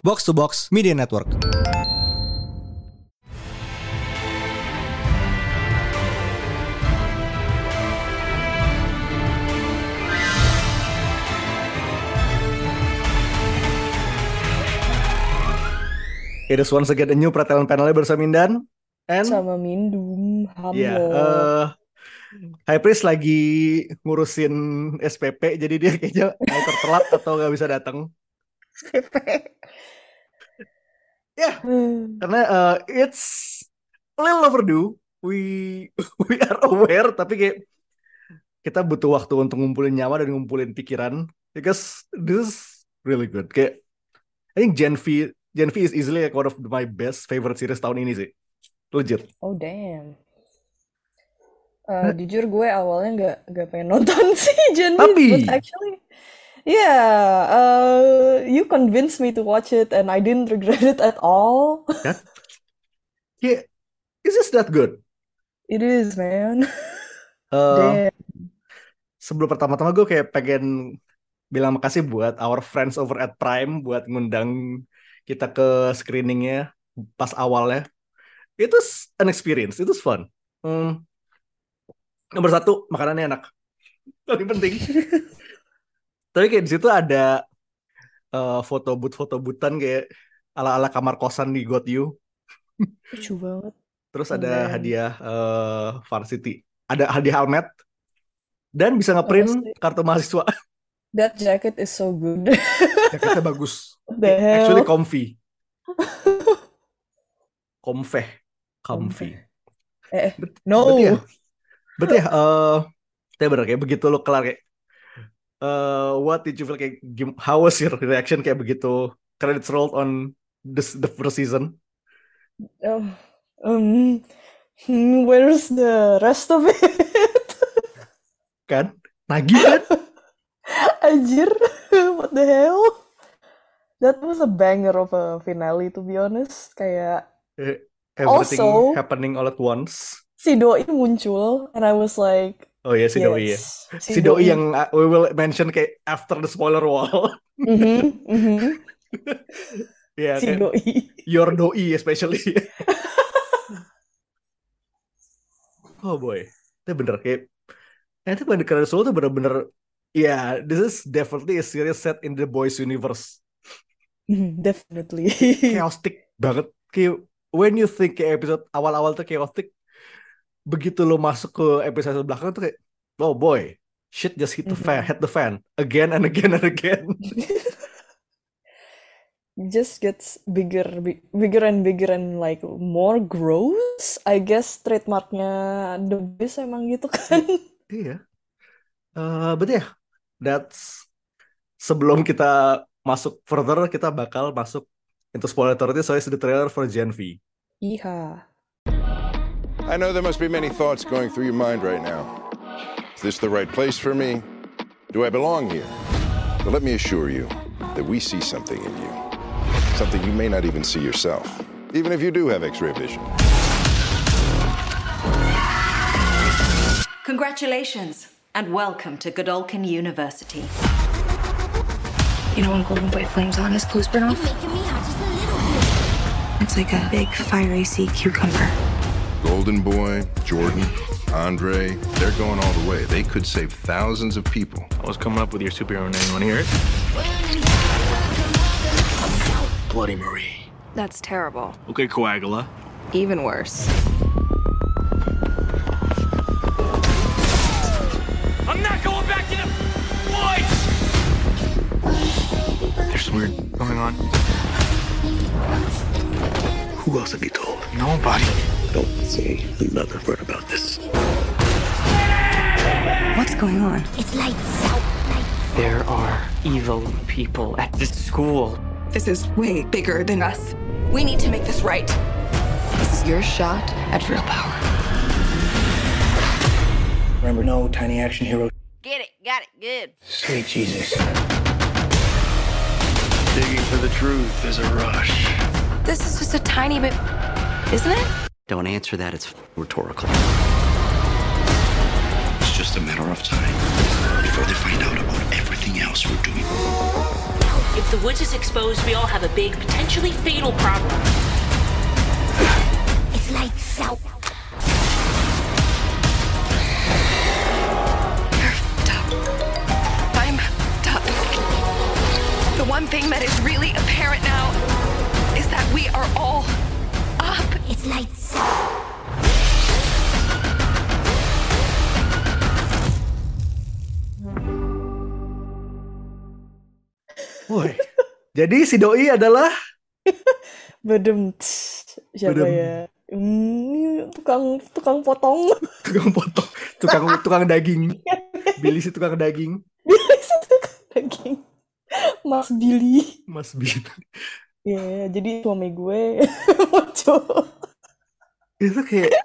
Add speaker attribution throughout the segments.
Speaker 1: Box to Box Media Network.
Speaker 2: It is once again a new pertelan panelnya bersama Mindan and
Speaker 3: sama Mindum Halo
Speaker 2: ya eh High Priest lagi ngurusin SPP jadi dia kayaknya either telat atau nggak bisa datang. Ya, karena eh, it's a little overdue. We we are aware tapi kayak kita butuh waktu untuk ngumpulin nyawa dan ngumpulin pikiran because this is really good. Kayak I think Gen V Gen V is easily like one of my best favorite series tahun ini sih. Legit.
Speaker 3: oh damn Eh, jujur gue awalnya nggak nggak pengen nonton sih Gen V,
Speaker 2: Tapi-
Speaker 3: but actually yeah uh, you convinced me to watch it and I didn't regret it at all
Speaker 2: Yeah, is this that good?
Speaker 3: it is man damn
Speaker 2: sebelum pertama-tama gue kayak pengen bilang makasih buat our friends over at Prime buat ngundang kita ke screeningnya pas awalnya. Itu an experience, itu fun. Hmm. Nomor satu makanannya enak, paling penting. Tapi kayak di situ ada eh, foto booth foto bootan kayak ala-ala kamar kosan di Got You.
Speaker 3: lucu banget
Speaker 2: Terus ada
Speaker 3: man.
Speaker 2: hadiah eh, varsity, ada hadiah helmet dan bisa ngeprint kartu mahasiswa.
Speaker 3: that jacket is so good
Speaker 2: Jaketnya bagus. Actually comfy. Comfy. Comfy.
Speaker 3: eh
Speaker 2: Bet-
Speaker 3: no
Speaker 2: Berarti ya, berarti ya, eh, tapi bener kayak begitu lo kelar kayak, eh, what did you feel kayak, gim- how was your reaction kayak begitu credits rolled on this the first season?
Speaker 3: Oh, um, hmm, where's the rest of it?
Speaker 2: Kan? Nagih kan?
Speaker 3: Anjir, what the hell? That was a banger of a finale to be honest. Kayak
Speaker 2: Eh, Everything
Speaker 3: Also-
Speaker 2: happening all at once.
Speaker 3: si Doi muncul and I was like,
Speaker 2: Oh ya si Doi ya.
Speaker 3: yes,
Speaker 2: Si Doi yang uh, we will mention kayak after the spoiler wall.
Speaker 3: Mhm, mhm,
Speaker 2: Ya
Speaker 3: si
Speaker 2: kayak
Speaker 3: Doi.
Speaker 2: your Doi especially. oh boy. Itu bener kayak itu bener keren Solo tuh bener-bener ya this is definitely a series set in the boys universe.
Speaker 3: Mhm, Definitely.
Speaker 2: Chaotic banget. Kayak when you think kayak episode awal-awal tuh chaotic begitu lo masuk ke episode belakang tuh kayak oh boy shit just hit the fan,
Speaker 3: Mhm.
Speaker 2: hit the fan again and again and again.
Speaker 3: just gets bigger, bi- bigger and bigger and like more gross. I guess trademarknya The Boys emang gitu kan.
Speaker 2: Iya. Eh berarti ya, that's sebelum kita masuk further, kita bakal masuk into spoiler territory, so it's the trailer for Gen V.
Speaker 3: Iya.
Speaker 4: I know there must be many thoughts going through your mind right now. Is this the right place for me? Do I belong here? But let me assure you that we see something in you. Something you may not even see yourself, even if you do have x ray vision.
Speaker 5: Congratulations and welcome to Godolkin University.
Speaker 6: You know when golden boy flames on, his clothes burn off? It's like a big fiery sea cucumber.
Speaker 4: Golden Boy, Jordan, Andre, they're going all the way. They could save thousands of people.
Speaker 7: I was coming up with your superhero name. Want to hear it? Bloody Marie.
Speaker 6: That's terrible.
Speaker 7: Okay, Coagula.
Speaker 6: Even worse.
Speaker 7: I'm not going back to the woods! There's some weird going on. Who else have you told? Nobody. Don't say another word about this.
Speaker 6: What's going on? It's lights. out.
Speaker 8: There are evil people at this school.
Speaker 6: This is way bigger than us. We need to make this right. This is your shot at real power.
Speaker 7: Remember, no tiny action hero.
Speaker 5: Get it, got it, good.
Speaker 7: Sweet Jesus. Digging for the truth is a rush.
Speaker 6: This is just a tiny bit, isn't it?
Speaker 8: Don't answer that, it's rhetorical.
Speaker 9: It's just a matter of time before they find out about everything else we're doing. If the woods is exposed, we all have a big, potentially fatal problem.
Speaker 10: It's lights out.
Speaker 6: I'm done. The one thing that is really apparent now is that we are all up.
Speaker 10: It's lights
Speaker 2: Jadi si doi adalah
Speaker 3: Bedem. Siapa
Speaker 2: Bedem.
Speaker 3: ya? Hmm, tukang tukang potong.
Speaker 2: tukang potong, tukang tukang daging. Billy si tukang daging,
Speaker 3: Daging. Mas Billy.
Speaker 2: Mas Bin.
Speaker 3: Iya, jadi suami gue muncul.
Speaker 2: Itu kayak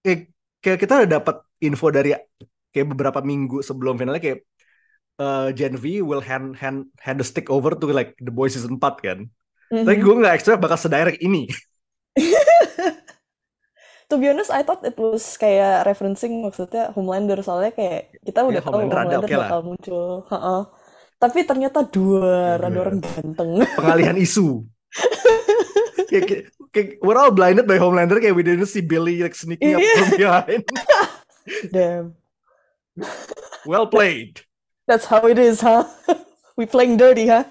Speaker 2: kayak, kayak kita udah dapat info dari kayak beberapa minggu sebelum finalnya kayak uh, Gen V will hand hand hand the stick over to like The Boys season 4 kan. Tapi
Speaker 3: Mhm.
Speaker 2: gue nggak expect bakal sedirect ini.
Speaker 3: To be honest, I thought it was kayak referencing maksudnya Homelander soalnya kayak kita udah
Speaker 2: Ya,
Speaker 3: tahu
Speaker 2: Homelander ada,
Speaker 3: Homelander
Speaker 2: oke lah.
Speaker 3: bakal muncul. Ha-ha. Tapi ternyata dua, ada
Speaker 2: Dua.
Speaker 3: orang ganteng.
Speaker 2: Pengalihan isu. kayak, kayak, kayak we're all blinded by Homelander kayak we didn't see Billy like sneaking up
Speaker 3: Iya.
Speaker 2: from behind.
Speaker 3: Damn.
Speaker 2: well played.
Speaker 3: That's how it is, huh? We playing dirty, huh?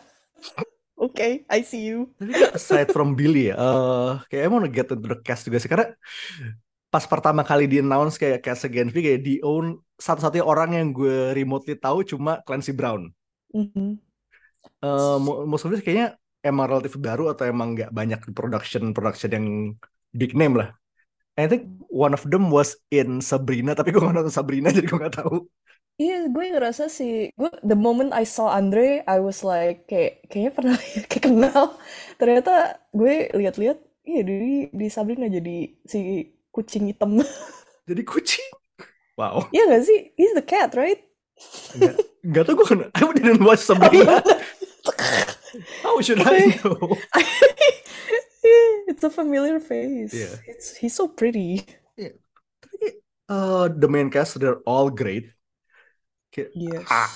Speaker 3: Okay, I see you.
Speaker 2: Tapi aside from Billy ya, eh kayak I wanna get into the cast juga sih karena pas pertama kali di announce kayak cast Gen V kayak di own satu-satunya orang yang gue remotely tahu cuma Clancy Brown.
Speaker 3: Mhm.
Speaker 2: Eh mo- most of it kayaknya emang relatif baru atau emang nggak banyak production production yang big name lah. I think one of them was in Sabrina tapi gue nggak nonton Sabrina jadi gue nggak tahu.
Speaker 3: Iya, gue ngerasa sih, gue the moment I saw Andre, I was like kayak kayaknya pernah kayak kenal. Ternyata gue lihat-lihat, iya di di Sabrina jadi si kucing hitam.
Speaker 2: Jadi kucing. Wow.
Speaker 3: Iya gak sih? He's the cat, right?
Speaker 2: Nggak, nggak tahu gue kena- I didn't watch Sabrina. How should I know?
Speaker 3: It's a familiar face.
Speaker 2: Iya.
Speaker 3: It's he's so pretty.
Speaker 2: Uh, the main cast they're all great. Kayak,
Speaker 3: Yes.
Speaker 2: ah,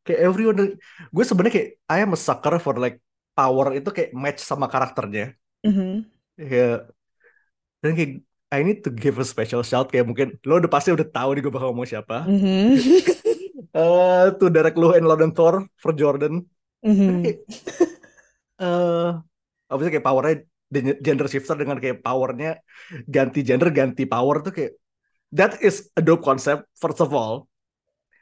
Speaker 2: kayak everyone, gue sebenarnya kayak I am a sucker for like power itu kayak match sama karakternya.
Speaker 3: Mhm.
Speaker 2: Kayak, dan kayak I need to give a special shout kayak mungkin lo udah pasti udah tahu nih gue bakal ngomong siapa.
Speaker 3: Mhm.
Speaker 2: Eh, tuh Derek Luh and Loden Thor for Jordan.
Speaker 3: Mhm.
Speaker 2: Kayak, eh, obviously kayak powernya gen- gender shifter dengan kayak powernya ganti gender ganti power tuh kayak that is a dope concept first of all.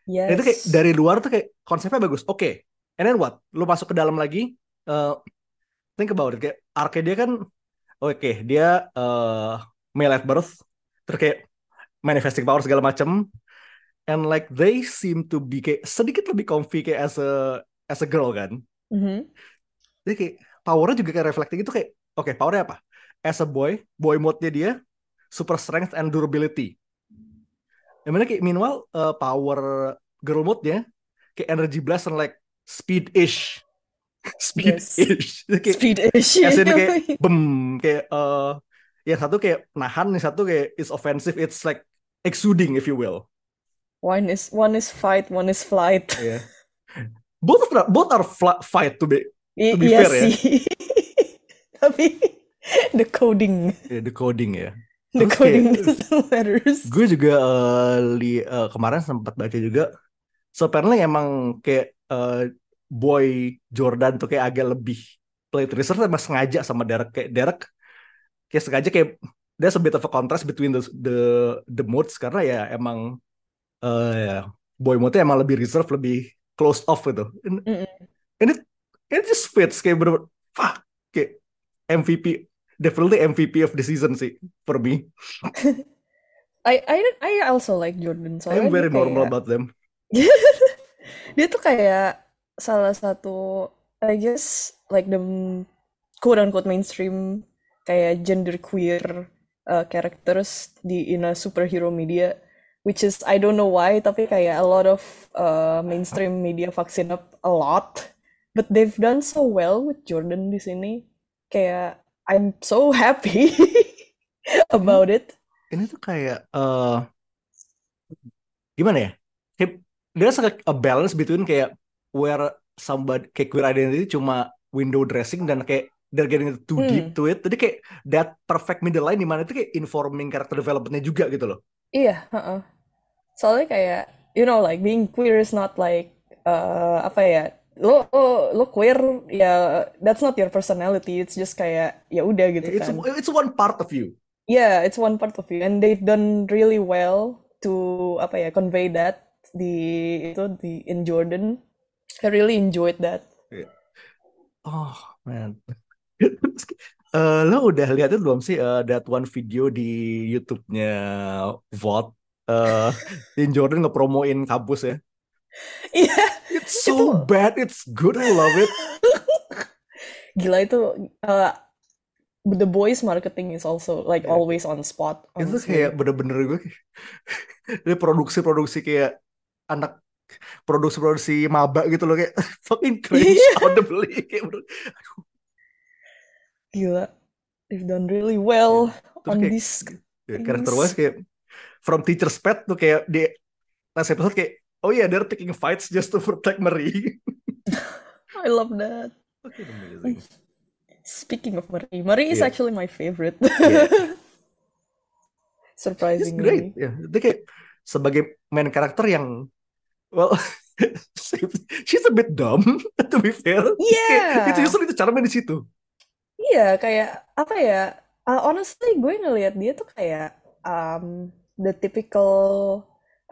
Speaker 2: Dan itu kayak
Speaker 3: Yes.
Speaker 2: dari luar tuh kayak konsepnya bagus. Oke. And then what? Lu masuk ke dalam lagi. eh think about it. Kayak arc dia kan. Oke. dia eh male at birth. Terus kayak manifesting power segala macem. And like they seem to be kayak sedikit lebih comfy kayak as a as a girl kan.
Speaker 3: Mhm.
Speaker 2: Jadi kayak powernya juga kayak reflecting itu kayak. Oke powernya apa? As a boy. Boy mode-nya dia. Super strength and durability. Yang mana kayak meanwhile uh, power girl mode-nya kayak energy blast and like speed-ish.
Speaker 3: Yes.
Speaker 2: Speed-ish. Jadi kayak,
Speaker 3: Speed-ish.
Speaker 2: as in kayak bem kayak uh, yang satu kayak nahan, yang satu kayak is offensive, it's like exuding if you will.
Speaker 3: One is one is fight, one is flight.
Speaker 2: Yeah. Both of both are fight to be
Speaker 3: I-
Speaker 2: to be
Speaker 3: iya
Speaker 2: fair ya.
Speaker 3: sih. Tapi the coding,
Speaker 2: Yeah, the coding ya.
Speaker 3: The
Speaker 2: Terus
Speaker 3: coding
Speaker 2: kayak-
Speaker 3: still matters.
Speaker 2: gue juga eh, li eh, kemarin sempat baca juga so apparently emang kayak eh, boy Jordan tuh kayak agak lebih play research emang sengaja sama Derek kayak Derek kayak sengaja kayak there's a bit of a contrast between the the the modes karena ya emang eh boy mode emang lebih reserve lebih close off gitu and,
Speaker 3: Mm-mm.
Speaker 2: and it it just fits kayak bener fuck kayak MVP definitely MVP of the season sih for me.
Speaker 3: I I I also like Jordan soalnya
Speaker 2: I'm very
Speaker 3: dia
Speaker 2: normal
Speaker 3: kayak
Speaker 2: about them.
Speaker 3: Dia tuh kayak salah satu I guess like the quote unquote mainstream kayak gender queer uh, characters di in a superhero media which is I don't know why tapi kayak a lot of uh, mainstream media vaksin up a lot. But they've done so well with Jordan di sini. Kayak I'm so happy about it
Speaker 2: ini tuh kayak eh gimana ya? Kayak there's like a balance between kayak where somebody kayak queer identity cuma window dressing dan kayak they're getting too
Speaker 3: Hmm.
Speaker 2: deep to it. Jadi kayak that perfect middle line di mana itu kayak informing character developmentnya juga gitu loh.
Speaker 3: Iya, heeh. Soalnya kayak you know like being queer is not like uh, apa ya? Lo, lo queer ya that's not your personality. It's just kayak ya udah gitu
Speaker 2: It's
Speaker 3: kan.
Speaker 2: it's one part of you.
Speaker 3: Yeah, it's one part of you and they've done really well to apa ya convey that di itu di in Jordan. I really enjoyed that.
Speaker 2: Oh man. Eh, lo udah lihat itu belum sih eh, that one video di YouTube-nya Vought eh in Jordan ngepromoin kampus ya.
Speaker 3: Iya,
Speaker 2: It's so bad, it's good, I love it.
Speaker 3: gila itu uh, the boys marketing is also like always on spot.
Speaker 2: Itu kayak bener-bener gue Ini produksi-produksi kayak anak produksi-produksi maba gitu loh kayak fucking cringe
Speaker 3: Iya.
Speaker 2: audibly kayak bener.
Speaker 3: Gila, they've done really well
Speaker 2: Terus
Speaker 3: on
Speaker 2: kayak
Speaker 3: this.
Speaker 2: ya, character
Speaker 3: things.
Speaker 2: wise kayak from teacher's pet tuh kayak di last episode kayak oh iya they're picking fights just to protect Marie.
Speaker 3: I love that.
Speaker 2: Amazing.
Speaker 3: Speaking of Marie, Marie is
Speaker 2: Yeah.
Speaker 3: actually my favorite.
Speaker 2: It's
Speaker 3: Surprisingly.
Speaker 2: great. Ya, dia kayak sebagai main karakter yang well she's a bit dumb to be fair.
Speaker 3: Yeah.
Speaker 2: Kayak, itu justru itu cara main di situ.
Speaker 3: Iya, kayak apa ya? uh, honestly, gue ngelihat dia tuh kayak um, the typical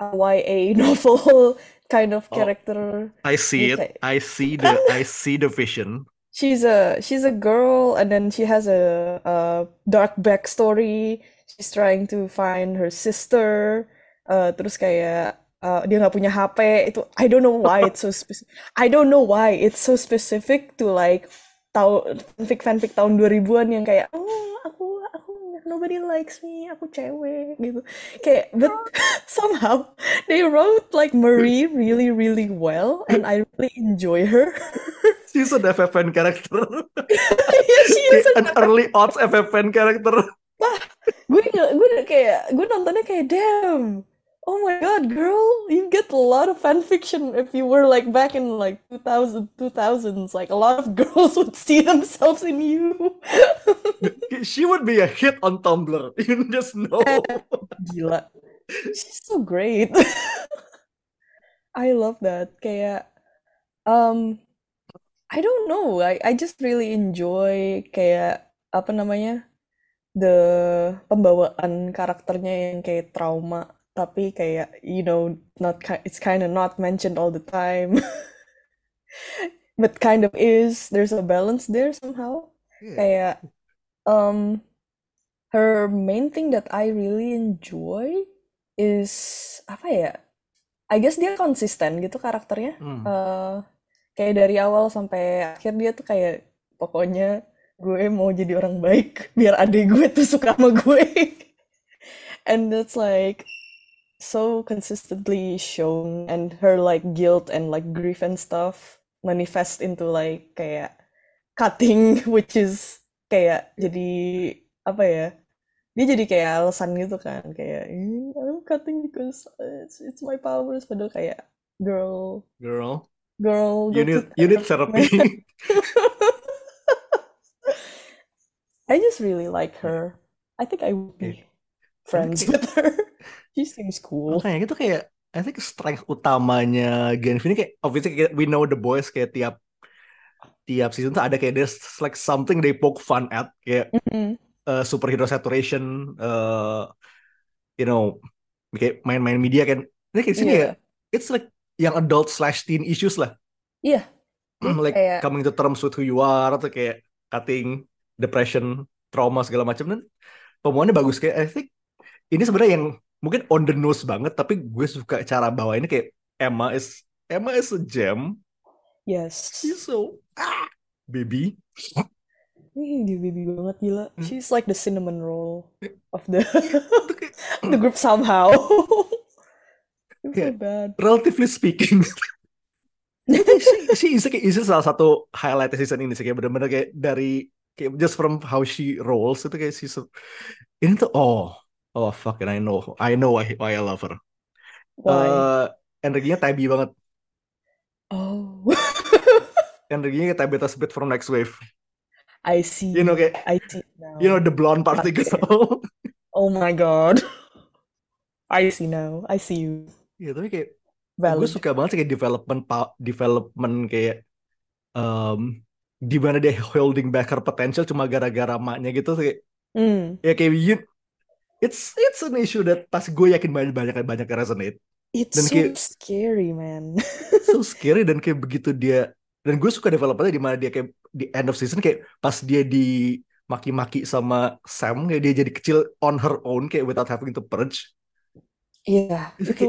Speaker 3: uh, YA novel kind of
Speaker 2: Oh.
Speaker 3: character.
Speaker 2: I see it. I see the I see the vision.
Speaker 3: she's a she's a girl and then she has a, a dark backstory she's trying to find her sister uh, terus kayak uh, dia nggak punya HP itu I don't know why it's so specific I don't know why it's so specific to like tau fanfic fanfic tahun 2000-an yang kayak oh aku nobody likes me aku cewek gitu kayak but somehow they wrote like Marie really really well and I really enjoy her
Speaker 2: She's an FFN character.
Speaker 3: yeah, she is
Speaker 2: an early odds FFN character.
Speaker 3: gue nggak gue udah kayak gue nontonnya kayak damn oh my god girl you get a lot of fan fiction if you were like back in like 2000 2000s like a lot of girls would see themselves in you.
Speaker 2: She would be a hit on Tumblr. You just know.
Speaker 3: gila. She's so great. I love that kayak um I don't know. I I just really enjoy kayak apa namanya the pembawaan karakternya yang kayak trauma tapi kayak you know not it's kind of not mentioned all the time. But kind of is. There's a balance there somehow. Kayak um her main thing that I really enjoy is apa ya? I guess dia konsisten gitu karakternya.
Speaker 2: Hmm.
Speaker 3: Eh, kayak dari awal sampai akhir dia tuh kayak pokoknya gue mau jadi orang baik biar adik gue tuh suka sama gue. And that's like so consistently shown and her like guilt and like grief and stuff manifest into like kayak cutting which is kayak jadi apa ya dia jadi kayak alasan gitu kan kayak "Eh, I'm cutting because it's it's my powers padahal kayak girl
Speaker 2: Girl,
Speaker 3: girl
Speaker 2: you need you need therapy.
Speaker 3: I just really like her. I think I would be friends with her. She seems cool.
Speaker 2: Makanya gitu kayak I think strength utamanya Genvi ini kayak obviously kayak we know the boys kayak tiap tiap season tuh ada kayak there's like something they poke fun at kayak
Speaker 3: Mhm.
Speaker 2: uh, superhero saturation uh, you know kayak main-main media kan ini kayak sini
Speaker 3: Iya.
Speaker 2: ya it's like yang adult slash teen issues lah
Speaker 3: Iya. Dia
Speaker 2: like
Speaker 3: kayak
Speaker 2: coming to terms with who you are atau kayak cutting depression trauma segala macam dan pembawaannya bagus kayak I think ini sebenarnya yang mungkin on the nose banget tapi gue suka cara bawa ini kayak Emma is Emma is a gem
Speaker 3: yes.
Speaker 2: she's so ah, baby
Speaker 3: Ih, dia baby banget gila.
Speaker 2: Hmm.
Speaker 3: She's like the cinnamon roll of the the group somehow. It's so
Speaker 2: Yeah.
Speaker 3: bad.
Speaker 2: relatively speaking she, she is kayak is salah satu highlight season ini sih kayak bener-bener kayak dari kayak just from how she rolls itu kayak season ini tuh oh oh fucking I know I know why, why I love her
Speaker 3: Why?
Speaker 2: Eh, energinya tabby banget
Speaker 3: Oh.
Speaker 2: energinya kayak Tabitha Smith from Next Wave.
Speaker 3: I see.
Speaker 2: You know kayak
Speaker 3: I see now.
Speaker 2: you know the blonde particle.
Speaker 3: Oh my god. I see now. I see you.
Speaker 2: Iya tapi kayak gue
Speaker 3: Valid.
Speaker 2: suka banget sih kayak development development kayak um, di mana dia holding back her potential cuma gara-gara maknya gitu kayak
Speaker 3: Hmm.
Speaker 2: ya kayak you, it's it's an issue that pas gue yakin banyak banyak banyak yang resonate
Speaker 3: It's
Speaker 2: Dan
Speaker 3: so
Speaker 2: kayak-
Speaker 3: scary, man.
Speaker 2: so scary dan kayak begitu dia dan gue suka developernya di mana dia kayak di end of season kayak pas dia di maki-maki sama Sam kayak dia jadi kecil on her own kayak without having to purge
Speaker 3: Iya,
Speaker 2: Itu
Speaker 3: itu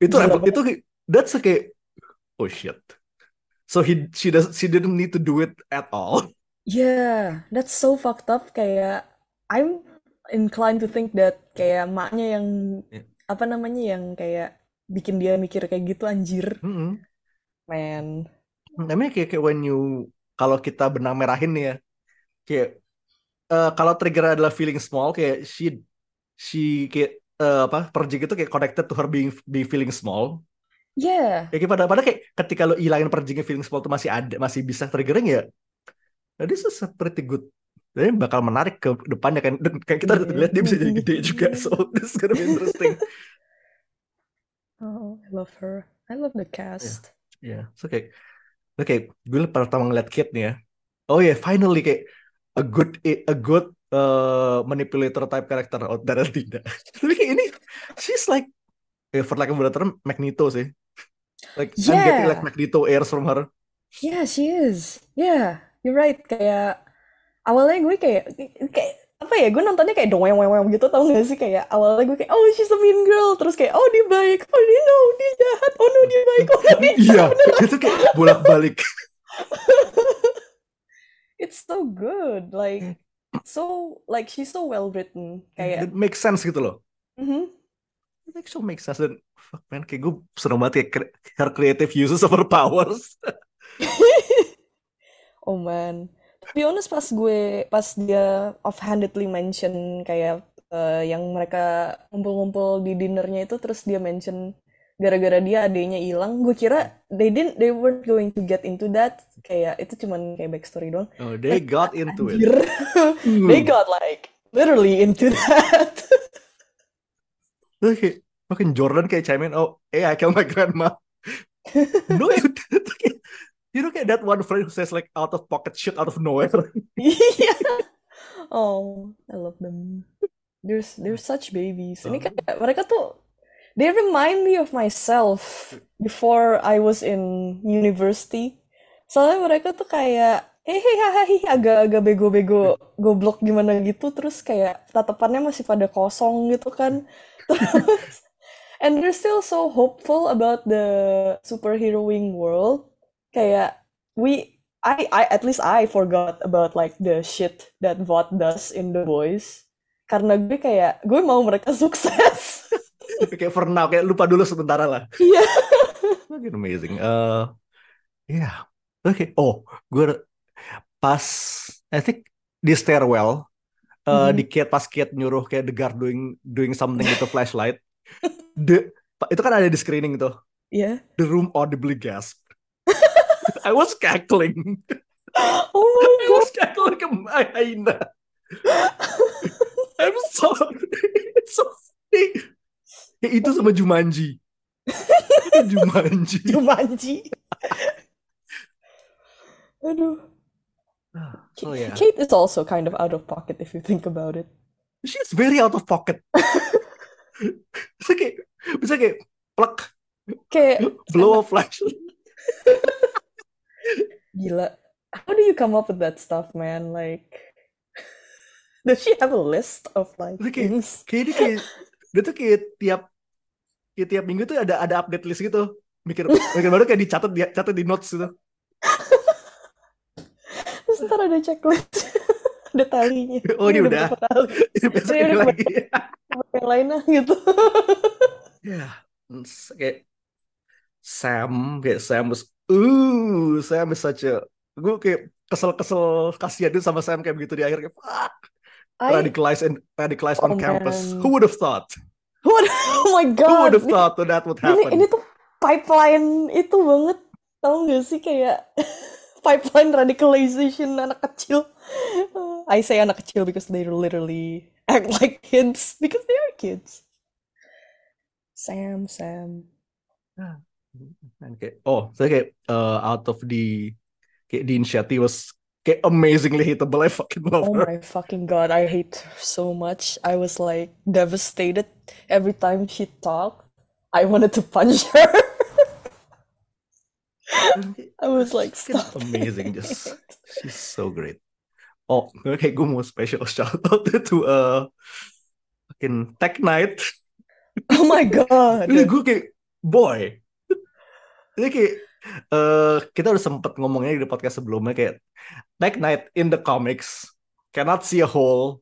Speaker 2: itu
Speaker 3: banget.
Speaker 2: itu kayak- that's kayak oh shit so he she does she didn't need to do it at all
Speaker 3: Yeah, that's so fucked up. Kayak I'm inclined to think that kayak maknya yang
Speaker 2: Yeah.
Speaker 3: apa namanya yang kayak bikin dia mikir kayak gitu anjir,
Speaker 2: Mm-mm.
Speaker 3: man.
Speaker 2: namanya kayak kayak when you kalau kita benang merahin nih ya kayak eh, kalau trigger adalah feeling small kayak she she kayak eh, apa purging itu kayak connected to her being being feeling small
Speaker 3: Yeah,
Speaker 2: ya kayak pada pada kayak ketika lo hilangin purgingnya feeling small itu masih ada masih bisa triggering ya nah, this is a pretty good dan bakal menarik ke depannya kan dan kayak kita
Speaker 3: Iya.
Speaker 2: lihat dia bisa jadi gede juga so this is gonna be interesting
Speaker 3: oh, I love her. I love the cast.
Speaker 2: ya so kayak Oke, gue pertama ngeliat Kit nih ya. Oh ya, finally kayak a good a good uh, manipulator type karakter out there tidak. Tapi kayak ini she's like eh, for like a better term Magneto sih. Like I'm getting
Speaker 3: Yeah.
Speaker 2: like Magneto airs from her.
Speaker 3: Yeah, she is. Yeah, you're right. Kayak awalnya gue kayak kayak apa ya? Gue nontonnya kayak doang doang gitu tau gak sih? Kayak awalnya gue kayak oh she's a mean girl, terus kayak oh dia baik, oh dia no dia jahat, oh no dia baik, oh no dia
Speaker 2: Iya,
Speaker 3: jahat.
Speaker 2: itu kayak bolak-balik.
Speaker 3: It's so good, like so like she's so well written. Kayak
Speaker 2: It makes sense gitu loh.
Speaker 3: mhm.
Speaker 2: It actually makes sense dan fuck man kayak gue seneng banget kayak her creative uses of her powers.
Speaker 3: Oh man. Be honest pas gue pas dia offhandedly mention kayak eh, yang mereka ngumpul-ngumpul di dinnernya itu terus dia mention gara-gara dia adiknya hilang, gue kira they didn't they weren't going to get into that. Kayak itu cuman kayak backstory doang.
Speaker 2: Oh, they got into it.
Speaker 3: Anjir. They got like literally into that.
Speaker 2: Terus kayak makin Jordan kayak chime in, oh, eh, I killed my grandma. no, you didn't. You know kayak that one friend who says like out of pocket shit out of nowhere.
Speaker 3: Iya. Oh, I love them. They're they're such babies. Ini kayak mereka tuh they remind me of myself before I was in university. Soalnya mereka tuh kayak eh hahaha agak-agak bego-bego goblok gimana gitu terus kayak tatapannya masih pada kosong gitu kan. Terus and they're still so hopeful about the superheroing world. Kayak we I I at least I forgot about like the shit that Vought does in The Boys. Karena gue kayak gue mau mereka sukses.
Speaker 2: kayak for now, kayak lupa dulu sementara lah.
Speaker 3: Iya.
Speaker 2: Fucking amazing. Uh, yeah. Oke. Oh, gue pas I think di stairwell uh,
Speaker 3: Mhm.
Speaker 2: di Kate pas Kate nyuruh kayak the guard doing doing something with the flashlight. the itu kan ada di screening tuh.
Speaker 3: Iya.
Speaker 2: The room audibly gasped. I was cackling.
Speaker 3: Oh my
Speaker 2: I was cackling ke Aina. I'm sorry. It's so funny. Ya, itu sama Jumanji. Jumanji.
Speaker 3: Jumanji. Aduh.
Speaker 2: Ah, so oh, yeah.
Speaker 3: Kate is also kind of out of pocket if you think about it.
Speaker 2: She's very out of pocket. bisa kayak, bisa kayak plek,
Speaker 3: Kayak
Speaker 2: blow a flash.
Speaker 3: Gila. How do you come up with that stuff, man? Like Does she have a list of like
Speaker 2: kayak,
Speaker 3: things?
Speaker 2: kayak dia kayak, dia tuh kayak tiap kayak tiap minggu tuh ada ada update list gitu. Mikir mikir baru kayak dicatat di catat di notes gitu.
Speaker 3: Terus ntar ada checklist. ada talinya.
Speaker 2: Oh, ini udah.
Speaker 3: berapa tali.
Speaker 2: Besok
Speaker 3: Ini
Speaker 2: ini
Speaker 3: udah
Speaker 2: lagi.
Speaker 3: yang lainnya gitu.
Speaker 2: Ya, kayak Sam, kayak Sam was, uh, Sam is such a, gue kayak kesel-kesel kasihan itu sama Sam kayak begitu di akhir kayak fuck,
Speaker 3: I
Speaker 2: radicalized and radicalized on
Speaker 3: Oh,
Speaker 2: campus.
Speaker 3: man.
Speaker 2: Who would have thought?
Speaker 3: What? Oh my
Speaker 2: Who
Speaker 3: god.
Speaker 2: would have thought that would
Speaker 3: Ini
Speaker 2: happen?
Speaker 3: ini tuh pipeline itu banget. Tahu gak sih kayak pipeline radicalization anak kecil. I say anak kecil because they literally act like kids because they are kids. Sam, Sam.
Speaker 2: And kayak, oh, saya kayak uh, out of the kayak Dean Shetty was kayak amazingly hittable. I fucking love
Speaker 3: Oh
Speaker 2: her.
Speaker 3: my fucking god, I hate her so much. I was like devastated every time she talked. I wanted to punch her. I was like, stop.
Speaker 2: amazing,
Speaker 3: it."
Speaker 2: just she's so great. Oh, kayak gue mau special shout out to uh fucking Tech Night.
Speaker 3: Oh my god.
Speaker 2: Gue kayak boy. Ini kayak eh kita udah sempet ngomongnya di podcast sebelumnya kayak Tech Knight in the comics cannot see a hole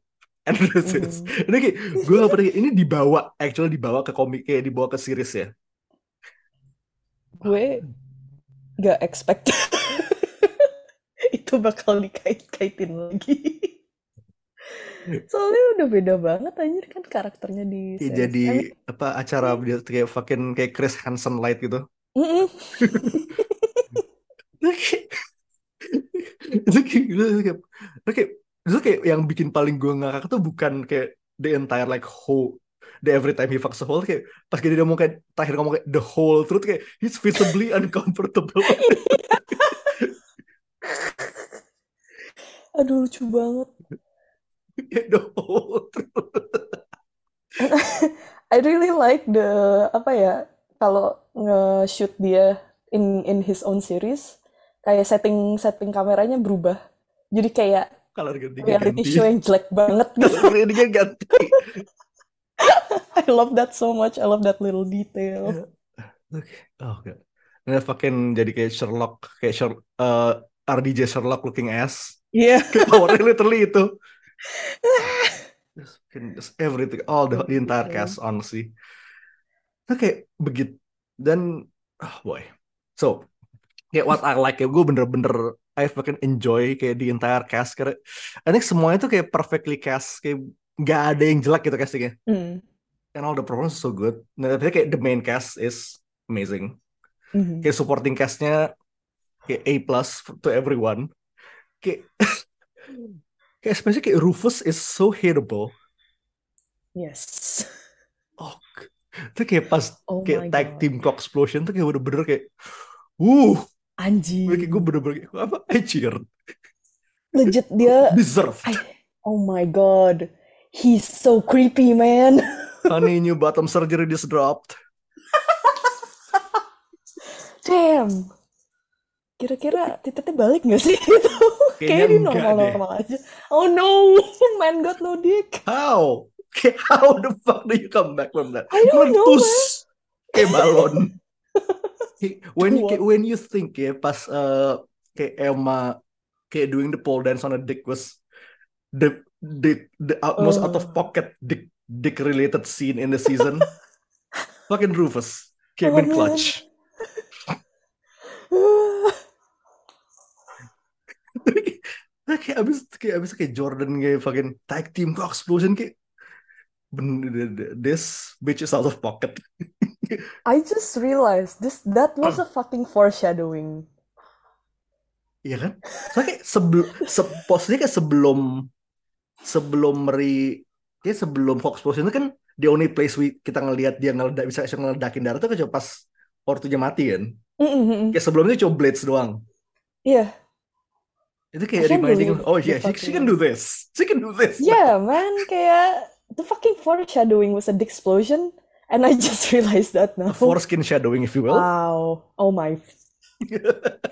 Speaker 2: and this is. Ini kayak gue gak pernah ini dibawa actually dibawa ke komik kayak dibawa ke series ya.
Speaker 3: Gue gak expect itu bakal dikait-kaitin lagi. Soalnya udah beda banget anjir kan karakternya di series.
Speaker 2: jadi
Speaker 3: mean,
Speaker 2: apa acara dia kayak fucking kayak Chris Hansen light gitu. Itu kayak itu kayak itu kayak itu kayak itu kayak yang bikin paling gue ngakak tuh bukan kayak the entire like whole the every time he fucks a hole kayak pas dia ngomong kayak terakhir ngomong kayak the whole truth kayak he's visibly uncomfortable.
Speaker 3: Aduh lucu banget.
Speaker 2: Kayak the whole truth.
Speaker 3: I really like the apa ya kalau nge-shoot dia in in his own series kayak setting setting kameranya berubah. Jadi kayak
Speaker 2: kalau
Speaker 3: reality
Speaker 2: ganti
Speaker 3: show yang jelek banget gitu.
Speaker 2: kalau dia ganti
Speaker 3: I love that so much. I love that little detail.
Speaker 2: Oke. Oh, enggak. Ini fucking jadi kayak Sherlock, kayak Sher uh, RDJ Sherlock looking ass.
Speaker 3: Iya.
Speaker 2: Kayak powernya literally itu. Just, just everything, all the, the entire cast, honestly. Itu kayak begitu. Dan, oh boy. So, kayak what I like, kayak gue bener-bener, I fucking enjoy kayak the entire cast. Karena I think semuanya tuh kayak perfectly cast. Kayak nggak ada yang jelek gitu castingnya.
Speaker 3: Hmm.
Speaker 2: And all the performance is so good. Nah, tapi kayak the main cast is amazing.
Speaker 3: Mhm.
Speaker 2: Kayak supporting castnya kayak A plus to everyone. Kayak kayak especially kayak Rufus is so hateable.
Speaker 3: Yes.
Speaker 2: Oh, itu kayak pas
Speaker 3: Oh
Speaker 2: kayak tag
Speaker 3: God.
Speaker 2: team Cock Explosion tuh kayak bener-bener kayak, wuh,
Speaker 3: Anjing.
Speaker 2: kayak gue bener-bener kayak, apa? I cheer,
Speaker 3: Legit dia.
Speaker 2: deserved.
Speaker 3: I, oh my god. He's so creepy, man.
Speaker 2: Honey, new bottom surgery just dropped.
Speaker 3: Damn. Kira-kira titiknya balik gak sih? Gitu.
Speaker 2: Kayaknya
Speaker 3: dia normal-normal aja. Oh no, man got no dick.
Speaker 2: How? Kayak how the fuck do you come back from that?
Speaker 3: I don't know,
Speaker 2: Meletus kayak balon. When you when you think ya pas uh, kayak Emma kayak doing the pole dance on a dick was the the the out, most out of pocket dick dick related scene in the season. Fucking Rufus came
Speaker 3: Oh,
Speaker 2: in clutch. kayak abis kayak abis kayak Jordan kayak fucking tag team Cock explosion kayak this bitch is out of pocket.
Speaker 3: I just realized this that was a fucking foreshadowing.
Speaker 2: Iya kan? Soalnya kayak sebelum se posnya kayak sebelum sebelum meri kayak sebelum Fox Explosion itu kan the only place we kita ngelihat dia ngeledak bisa bisa ngeledakin darah tuh kan pas ortunya mati kan.
Speaker 3: Mm-mm.
Speaker 2: Kayak sebelumnya cuma Blades doang.
Speaker 3: Iya.
Speaker 2: Itu
Speaker 3: I
Speaker 2: kayak reminding oh yeah she, she can do this. She can do this.
Speaker 3: Yeah, man, kayak the fucking foreshadowing was a dick explosion, and I just realized that now.
Speaker 2: Foreskin shadowing if you will.
Speaker 3: Wow. Oh my.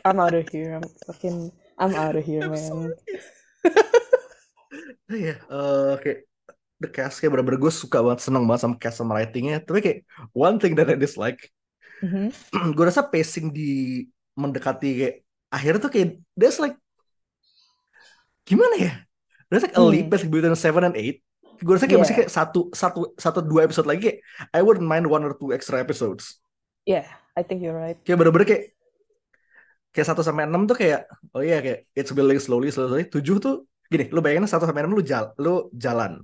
Speaker 3: I'm out of here. I'm fucking. I'm out of here, man.
Speaker 2: Iya, eh, kayak the cast kayak bener-bener gue suka banget, seneng banget sama cast sama writingnya. Tapi kayak one thing that I dislike,
Speaker 3: Mhm.
Speaker 2: gue rasa pacing di mendekati kayak akhirnya tuh kayak there's like gimana ya? There's like a
Speaker 3: Hmm.
Speaker 2: leap between seven and eight. Gue rasa kayak masih
Speaker 3: Yeah.
Speaker 2: kayak satu satu satu dua episode lagi kayak I wouldn't mind one or two extra episodes.
Speaker 3: Yeah, I think you're right.
Speaker 2: Kayak bener-bener kayak kayak satu sampai enam tuh kayak oh iya kayak it's building slowly slowly. Tujuh tuh gini, lu bayangin satu sampai enam lu jalan, lu jalan.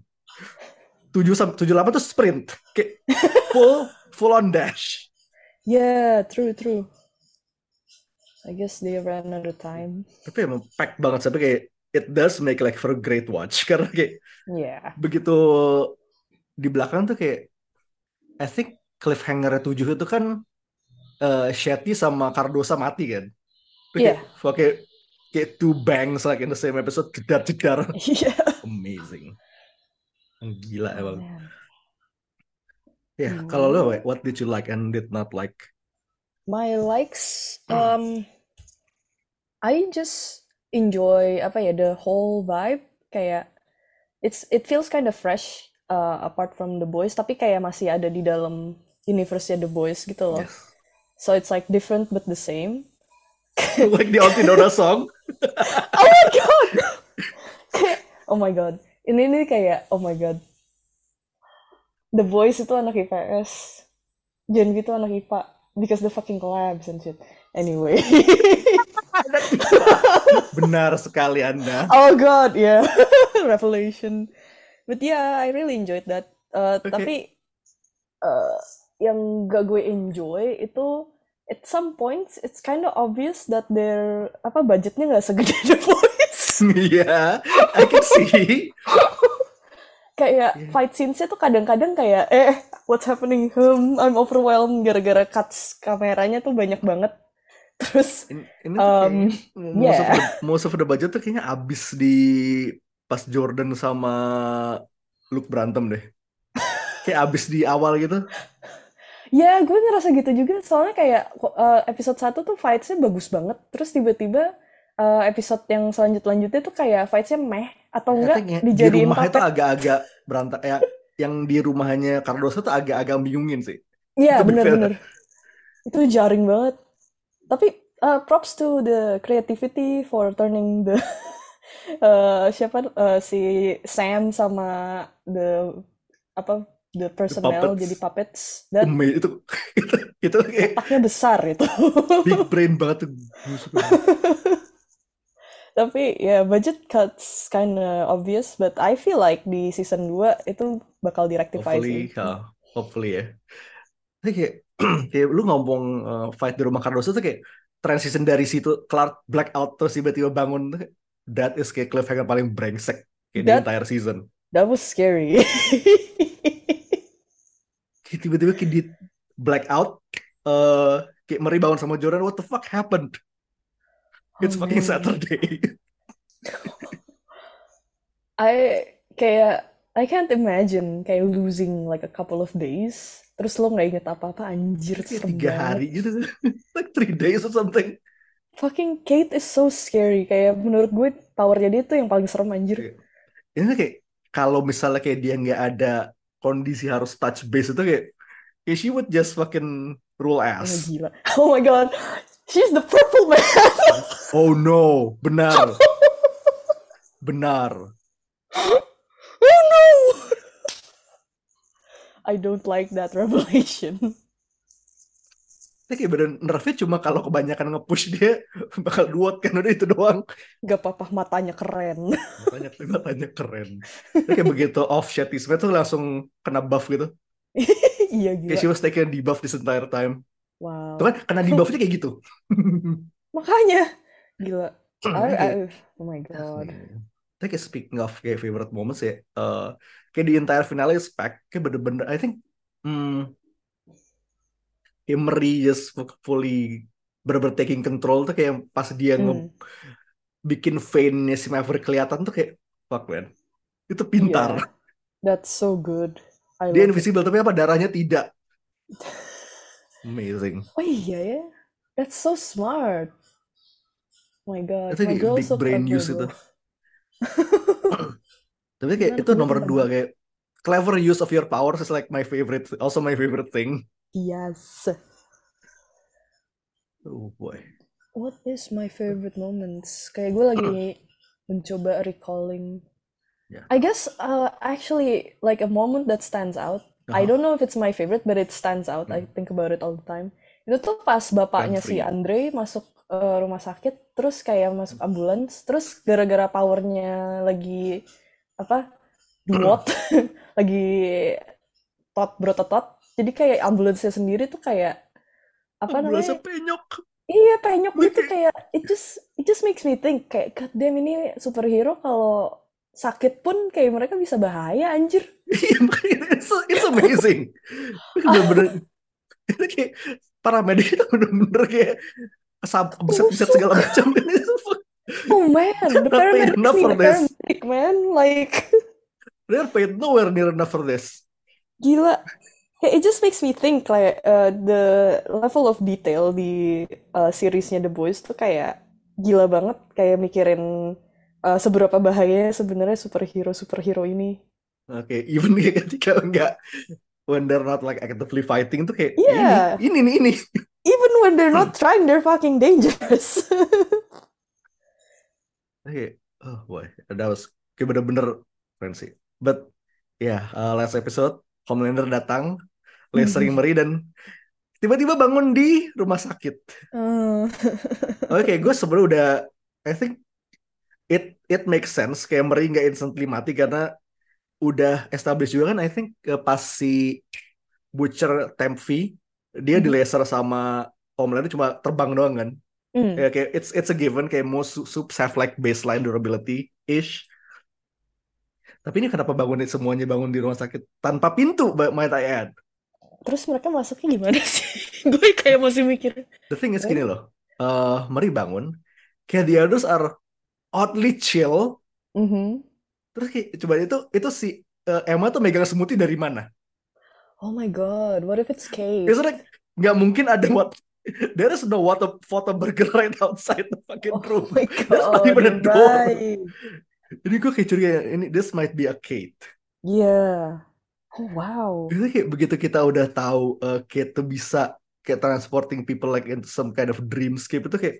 Speaker 2: Tujuh sampai tujuh delapan tuh sprint, kayak full full on dash.
Speaker 3: Yeah, true, true. I guess they ran out of time.
Speaker 2: Tapi emang pack banget sampai kayak it does make like for a great watch karena kayak
Speaker 3: Yeah.
Speaker 2: begitu di belakang tuh kayak I think cliffhanger 7 itu kan eh Shetty sama Cardosa mati kan.
Speaker 3: Iya.
Speaker 2: kayak, wah, kayak kayak two bangs like in the same episode jedar-jedar.
Speaker 3: Iya.
Speaker 2: Amazing. Gila emang.
Speaker 3: Man.
Speaker 2: Ya, kalau lo what did you like and did not like?
Speaker 3: My likes, um, I just enjoy apa ya the whole vibe kayak it's it feels kind of fresh uh, apart from the boys tapi kayak masih ada di dalam universe the boys gitu loh. So it's like different but the same.
Speaker 2: like the Auntie Donna song.
Speaker 3: Oh my god. Kayak, oh my god. Ini nih kayak oh my god. The boys itu anak IPS. Gen gitu anak IPA because the fucking collabs and shit. Anyway.
Speaker 2: Benar sekali Anda.
Speaker 3: Oh god, yeah. Revelation. But yeah, I really enjoyed that. Uh,
Speaker 2: Okay.
Speaker 3: Tapi uh, yang gak gue enjoy itu at some points it's kind of obvious that their apa budgetnya nggak segede The Boys.
Speaker 2: Iya, I can see.
Speaker 3: kayak fight scenes-nya tuh kadang-kadang kayak eh what's happening? Hmm, I'm overwhelmed gara-gara cuts kameranya tuh banyak banget. Terus
Speaker 2: Ini tuh
Speaker 3: um,
Speaker 2: most of
Speaker 3: yeah.
Speaker 2: the, most of the budget tuh kayaknya abis di pas Jordan sama Luke berantem deh. Kayak abis di awal gitu.
Speaker 3: Ya, gue ngerasa gitu juga. Soalnya kayak uh, episode 1 tuh fights-nya bagus banget. Terus tiba-tiba uh, episode yang selanjut-lanjutnya tuh kayak fights-nya meh. Atau enggak
Speaker 2: ya, di
Speaker 3: dijadiin
Speaker 2: rumah itu agak-agak berantak ya yang di rumahnya Cardoso tuh agak-agak bingungin sih.
Speaker 3: Iya, bener-bener. Itu jaring banget. Tapi uh, props to the creativity for turning the uh, siapa uh, si Sam sama the apa the personnel
Speaker 2: puppets.
Speaker 3: jadi puppets dan
Speaker 2: itu itu itu kayak
Speaker 3: otaknya besar itu.
Speaker 2: big brain banget tuh.
Speaker 3: Tapi ya budget cuts kinda obvious, but I feel like di season 2 itu bakal direktify
Speaker 2: Hopefully,
Speaker 3: sih.
Speaker 2: ya, hopefully ya. Tapi kayak, kayak lu ngomong uh, fight di rumah Cardoso tuh kayak transition dari situ Clark blackout terus tiba-tiba bangun that is kayak cliffhanger paling brengsek kayak
Speaker 3: That-
Speaker 2: entire season.
Speaker 3: That was scary.
Speaker 2: Kayak tiba-tiba kayak di blackout eh kayak Mary bangun sama Jordan what the fuck happened? It's
Speaker 3: Oh,
Speaker 2: fucking
Speaker 3: man.
Speaker 2: Saturday.
Speaker 3: I kayak I can't imagine kayak losing like a couple of days, terus lo nggak inget apa-apa, anjir serem
Speaker 2: tiga
Speaker 3: banget.
Speaker 2: hari gitu. like three days or something.
Speaker 3: Fucking Kate is so scary. Kayak menurut gue powernya dia tuh yang paling serem anjir.
Speaker 2: Ini tuh kayak kalau misalnya kayak dia nggak ada kondisi harus touch base itu kayak kayak she would just fucking rule
Speaker 3: Oh,
Speaker 2: ass.
Speaker 3: gila. Oh my god. She's the purple man.
Speaker 2: Oh no, benar. Benar.
Speaker 3: Oh no. I don't like that revelation.
Speaker 2: Ini kayak badan nerfnya cuma kalau kebanyakan nge-push dia bakal duot kan udah itu doang.
Speaker 3: Gak apa-apa matanya keren.
Speaker 2: Matanya, matanya keren. Ini kayak begitu off Smith tuh langsung kena buff gitu.
Speaker 3: iya
Speaker 2: Kayak she was taking debuff this entire time.
Speaker 3: Wow.
Speaker 2: Tuh kan kena debuffnya kayak gitu.
Speaker 3: Makanya gila. I, I- oh my god.
Speaker 2: Tapi kayak speaking of kayak favorite moments ya, eh, kayak di entire finale spec kayak bener-bener, I think, hmm, kayak Meri just fully bener-bener taking control tuh kayak pas dia nge
Speaker 3: Hmm.
Speaker 2: bikin vein-nya si Maverick kelihatan tuh kayak fuck man, itu pintar.
Speaker 3: Iya. That's so good. I
Speaker 2: Dia
Speaker 3: love it.
Speaker 2: invisible tapi apa darahnya tidak. Amazing.
Speaker 3: Oh iya ya. That's so smart. Oh my god.
Speaker 2: Itu
Speaker 3: My
Speaker 2: big brain use itu. Tapi kayak itu nomor
Speaker 3: gimana?
Speaker 2: dua kayak clever use of your powers is like my favorite, also my favorite thing.
Speaker 3: Yes.
Speaker 2: Oh boy.
Speaker 3: What is my favorite moments? Kayak gue lagi mencoba recalling.
Speaker 2: Yeah.
Speaker 3: I guess uh, actually like a moment that stands out. I
Speaker 2: Uh-huh.
Speaker 3: don't know if it's my favorite, but it stands out. I think about it all the time. Itu tuh pas bapaknya si. Andre masuk uh, rumah sakit, terus kayak masuk ambulans, terus gara-gara powernya lagi apa duot, lagi tot brototot, jadi kayak ambulansnya sendiri tuh kayak apa namanya?
Speaker 2: Ambulansnya penyok.
Speaker 3: Iya penyok gitu kayak it just it just makes me think kayak god damn ini superhero kalau sakit pun kayak mereka bisa bahaya anjir.
Speaker 2: Iya, it's, it's amazing. Bener-bener itu kayak paramedik itu bener-bener kayak sab- beset-beset segala macam.
Speaker 3: Oh man, the paramedics need
Speaker 2: for
Speaker 3: a
Speaker 2: this.
Speaker 3: paramedic man like
Speaker 2: They're paid nowhere near enough for this.
Speaker 3: gila. It just makes me think like uh, the level of detail di uh, seriesnya The Boys tuh kayak gila banget kayak mikirin uh, seberapa bahaya sebenarnya superhero superhero ini.
Speaker 2: Oke, even kayak ketika enggak when they're not like actively fighting tuh kayak
Speaker 3: Iya.
Speaker 2: ini, ini nih, ini.
Speaker 3: Even when they're not trying, they're fucking dangerous.
Speaker 2: Oke, oh boy, that was kayak bener-bener keren sih. But ya, yeah, last episode Homelander datang, Lester Murray dan tiba-tiba bangun di rumah sakit.
Speaker 3: Uh,
Speaker 2: Oke, gue sebenarnya udah, I think it it makes sense kayak Murray nggak instantly mati karena udah established juga kan. I think eh, pas si Butcher Temp V dia di laser sama Homelander cuma terbang doang kan.
Speaker 3: mm.
Speaker 2: Ya kayak it's it's a given kayak most subs have like baseline durability ish. Tapi ini kenapa bangunin semuanya bangun di rumah sakit tanpa pintu, might I add.
Speaker 3: Terus mereka masuknya gimana sih? Gue kayak masih mikir.
Speaker 2: The thing is gini loh. eh Mari bangun, kayak the others are oddly chill.
Speaker 3: Mhm.
Speaker 2: Terus kayak coba itu itu si eh, Emma tuh megang smoothie dari mana?
Speaker 3: Oh my god, what if it's Kate?
Speaker 2: It's like nggak mungkin ada what There is no water photo burger right outside the fucking
Speaker 3: Oh
Speaker 2: room.
Speaker 3: my
Speaker 2: There's not
Speaker 3: god,
Speaker 2: even a door.
Speaker 3: right.
Speaker 2: Jadi gue kayak curiga ini this might be a Kate.
Speaker 3: Yeah. Oh wow.
Speaker 2: Itu kayak begitu kita udah tahu eh, Kate tuh bisa kayak transporting people like into some kind of dreamscape itu kayak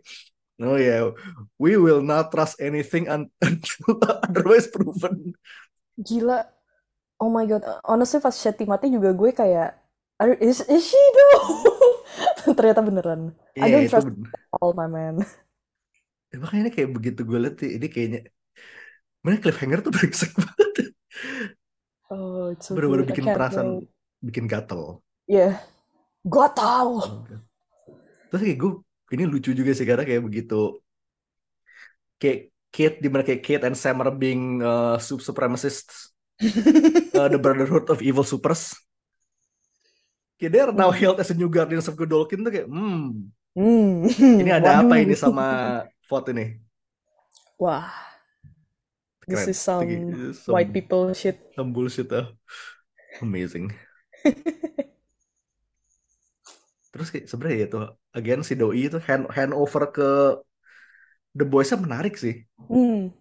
Speaker 2: oh yeah we will not trust anything un- until otherwise proven.
Speaker 3: Gila. Oh my god. Honestly pas Shetty mati juga gue kayak Are, is, is she though? Ternyata beneran. I
Speaker 2: Iya
Speaker 3: don't trust
Speaker 2: bener.
Speaker 3: all my man.
Speaker 2: Ya, makanya ini kayak begitu gue liat sih, ini kayaknya mana cliffhanger tuh brengsek banget.
Speaker 3: Oh, it's so
Speaker 2: Bener-bener bikin perasaan bikin gatel.
Speaker 3: Yeah. Gue tahu.
Speaker 2: Terus kayak gue ini lucu juga sih karena kayak begitu kayak Kate di mana kayak Kate and Sam are being uh, sub supremacists, uh, the Brotherhood of Evil Supers. Kayak they are now hailed as a new Guardians of Godolkin tuh kayak hmm
Speaker 3: Hmm.
Speaker 2: ini ada apa ini sama vote ini?
Speaker 3: Wah. This
Speaker 2: Keren.
Speaker 3: is some
Speaker 2: some-
Speaker 3: white people shit.
Speaker 2: Some bullshit ah. Amazing. Terus kayak sebenarnya ya tuh again si Doi itu hand hand over ke The Boys-nya menarik sih.
Speaker 3: Hmm.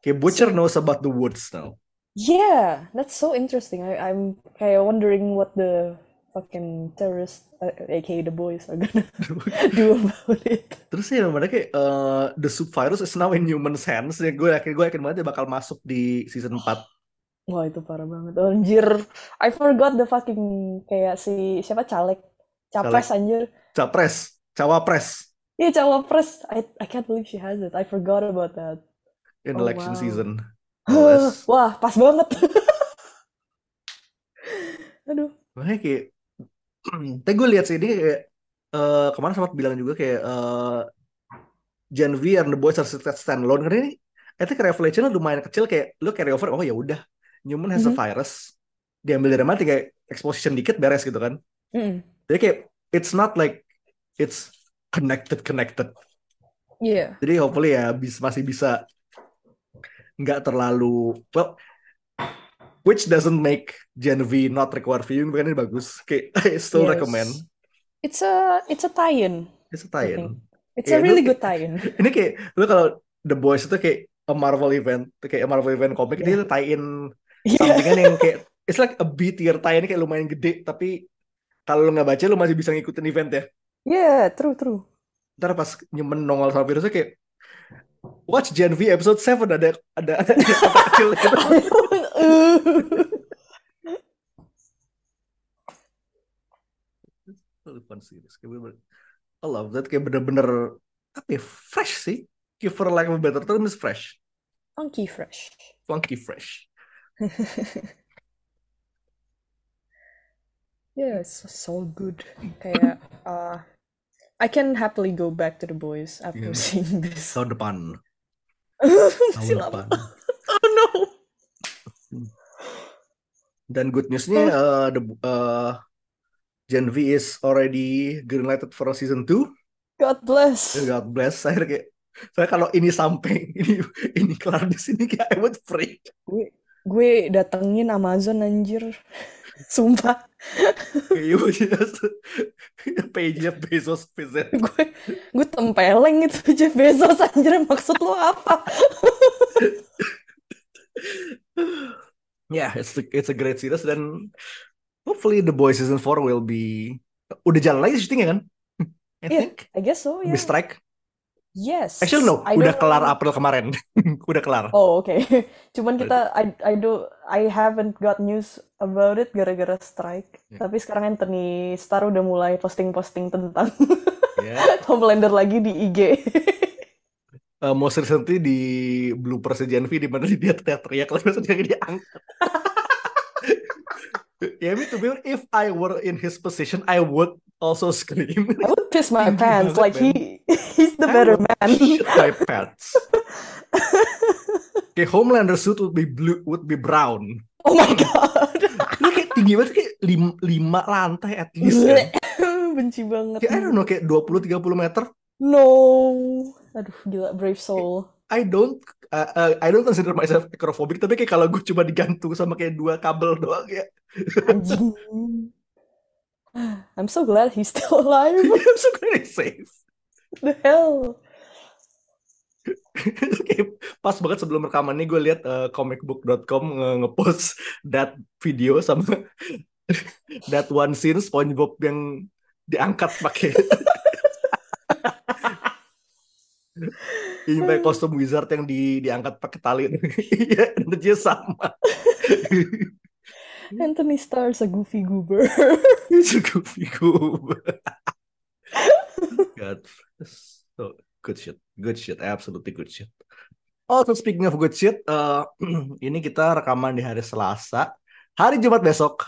Speaker 2: Kayak Butcher knows about the woods now.
Speaker 3: Yeah, that's so interesting. I, I'm of wondering what the fucking terrorists, uh, aka the boys, are gonna do about it.
Speaker 2: Terus ya mana kayak eh, the sub virus is now in human hands. Ya gue yakin gue yakin banget dia bakal masuk di season 4.
Speaker 3: Wah itu parah banget. Anjir, I forgot the fucking kayak si siapa caleg, capres anjir.
Speaker 2: Capres, cawapres
Speaker 3: Iya cawapres. I I can't believe she has it. I forgot about that.
Speaker 2: in
Speaker 3: Oh,
Speaker 2: election
Speaker 3: wow.
Speaker 2: season.
Speaker 3: Wah pas banget. Aduh.
Speaker 2: Makanya kayak Tapi gue lihat sih ini kayak eh kemarin sempat bilang juga kayak eh Gen V and the boys are stand alone karena ini I think revelation lumayan kecil kayak lu carry over oh ya udah Newman has a
Speaker 3: Mhm.
Speaker 2: virus diambil dari mana kayak exposition dikit beres gitu kan
Speaker 3: Mm.
Speaker 2: Jadi kayak it's not like it's connected connected
Speaker 3: Iya.
Speaker 2: jadi hopefully ya bis, masih bisa nggak terlalu well which doesn't make Gen V not require viewing bukan ini bagus kayak I still
Speaker 3: Yes.
Speaker 2: recommend
Speaker 3: It's a it's a tie-in.
Speaker 2: it's a tie-in
Speaker 3: It's
Speaker 2: Iya,
Speaker 3: a really
Speaker 2: lu-
Speaker 3: good tie-in.
Speaker 2: ini kayak lu kalau The Boys itu kayak a Marvel event kayak a Marvel event komik
Speaker 3: Yeah.
Speaker 2: dia tie-in
Speaker 3: Iya.
Speaker 2: sampingan yang kayak it's like a B tier tie-in kayak lumayan gede tapi kalau lu nggak baca lu masih bisa ngikutin event ya
Speaker 3: Yeah, true true.
Speaker 2: ntar pas nyemen nongol sama virusnya kayak watch Gen V episode 7 ada ada ada kata kecil gitu. Fun series. I love that kayak bener-bener apa ya fresh sih for lack of a better term is fresh
Speaker 3: Funky fresh.
Speaker 2: funky fresh
Speaker 3: Yeah, it's so good. Kayak uh, I can happily go back to the boys after
Speaker 2: Iya.
Speaker 3: seeing this.
Speaker 2: Tahun depan. Tahun depan.
Speaker 3: Oh no.
Speaker 2: Dan good newsnya, uh, the uh, Gen V is already greenlighted for season 2.
Speaker 3: God bless.
Speaker 2: God bless. Saya kayak, saya kalau ini sampai ini ini kelar di sini kayak I would freak.
Speaker 3: Gue gue datengin Amazon anjir. Sumpah.
Speaker 2: Kayak page Jeff Bezos visit.
Speaker 3: gue gue tempeleng itu Jeff Bezos anjir maksud lo apa?
Speaker 2: Yeah, it's a, it's a great series dan hopefully the boys season 4 will be udah jalan lagi syutingnya kan? I
Speaker 3: Yeah,
Speaker 2: think.
Speaker 3: I guess so, yeah.
Speaker 2: strike.
Speaker 3: Yes.
Speaker 2: Actually no,
Speaker 3: I
Speaker 2: udah kelar April kemarin. udah kelar.
Speaker 3: Oh, oke. Cuman kita I I do I haven't got news about it gara-gara strike.
Speaker 2: Yeah.
Speaker 3: Tapi sekarang Anthony Starr udah mulai posting-posting tentang
Speaker 2: Yeah.
Speaker 3: Homelander lagi di IG.
Speaker 2: Uh, most recently di blooper Gen V di mana dia teriak-teriak lagi pas dia diangkat. ya, I mean, to be if I were in his position, I would also scream.
Speaker 3: I would piss my pants like he he's the
Speaker 2: I
Speaker 3: better
Speaker 2: would
Speaker 3: man.
Speaker 2: shit my pants. Kayak Homelander suit would be blue, would be brown.
Speaker 3: Oh my god.
Speaker 2: Lu kayak tinggi banget kayak lima, lima lantai at least kan.
Speaker 3: Benci banget.
Speaker 2: Kayak I don't know kayak 20 30 meter.
Speaker 3: No. Aduh, gila brave soul.
Speaker 2: I don't uh, uh, I don't consider myself acrophobic tapi kayak kalau gue cuma digantung sama kayak dua kabel doang ya.
Speaker 3: Anjing. I'm so glad he's still alive.
Speaker 2: I'm so glad he's safe.
Speaker 3: the hell?
Speaker 2: Kayak pas banget sebelum rekaman ini gue lihat eh, comicbook.com nge- ngepost that video sama that one scene SpongeBob yang diangkat pakai ini pakai kostum wizard yang di diangkat pakai tali iya energinya sama
Speaker 3: Anthony Starr's a goofy goober.
Speaker 2: It's a goofy goober. God. So, good shit. Good shit. Absolutely good shit. Also speaking of good shit, eh, ini kita rekaman di hari Selasa. Hari Jumat besok.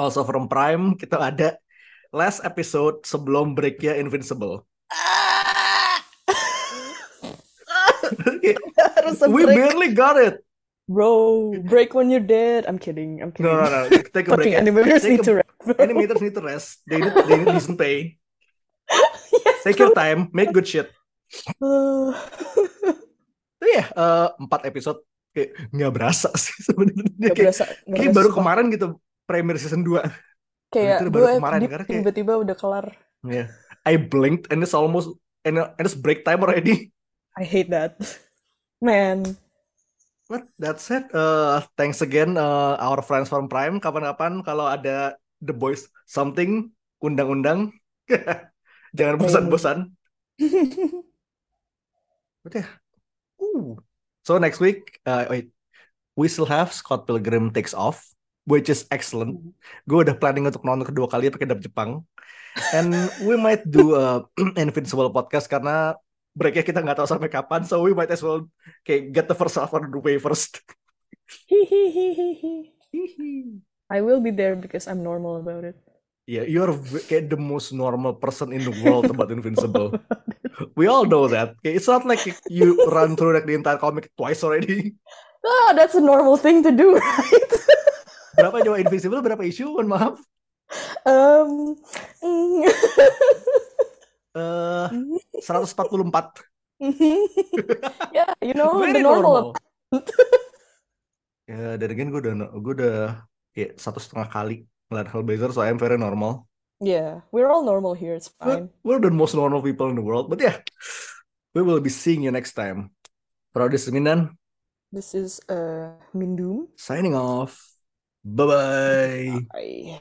Speaker 2: Also from Prime, kita ada last episode sebelum breaknya Invincible.
Speaker 3: Harus a
Speaker 2: We
Speaker 3: break.
Speaker 2: barely got it.
Speaker 3: Bro, break when you're dead. I'm kidding. I'm kidding.
Speaker 2: No, no, no. Take a break.
Speaker 3: Animators
Speaker 2: Take
Speaker 3: need
Speaker 2: a-
Speaker 3: to rest. bro.
Speaker 2: Animators need to rest. They need, they need decent pay. Take your time. Make good shit.
Speaker 3: Uh,
Speaker 2: Tapi ya eh, empat episode kayak nggak berasa sih sebenarnya kayak,
Speaker 3: berasa.
Speaker 2: kayak
Speaker 3: berasa
Speaker 2: baru kemarin gitu premiere season 2
Speaker 3: Kayak
Speaker 2: itu baru kemarin,
Speaker 3: deep,
Speaker 2: karena kayak-
Speaker 3: tiba-tiba udah kelar.
Speaker 2: yeah. I blinked and it's almost and, and it's break time already
Speaker 3: I hate that. Man.
Speaker 2: But that said uh, thanks again uh, our friends from Prime. Kapan-kapan kalau ada The Boys something undang-undang. Jangan bosan-bosan. Yeah. Ooh. so next week uh, wait. We still have Scott Pilgrim takes off which is excellent. Gue udah planning untuk nonton kedua kali pakai dub Jepang. And we might do a Invincible podcast karena breaknya kita nggak tahu sampai kapan so we might as well kayak get the first half out of the way first
Speaker 3: I will be there because I'm normal about it.
Speaker 2: Yeah, you're kayak the most normal person in the world about Invincible. We all know that. Okay, It's not like you run through like the entire comic twice already.
Speaker 3: Ah, that's a normal thing to do, right?
Speaker 2: Berapa coba Invincible? Berapa issue? Mohon maaf.
Speaker 3: um, mm.
Speaker 2: Eh, 144.
Speaker 3: yeah, you know
Speaker 2: Very
Speaker 3: the normal.
Speaker 2: normal. Ya, dan again gue udah gue udah kayak satu setengah kali ngeliat Hellblazer, so I'm very normal.
Speaker 3: Yeah, we're all normal here. It's fine.
Speaker 2: we're the most normal people in the world. But yeah, we will be seeing you next time. Produce Minan,
Speaker 3: This is uh Mindum.
Speaker 2: signing off. Bye-bye.
Speaker 3: Bye.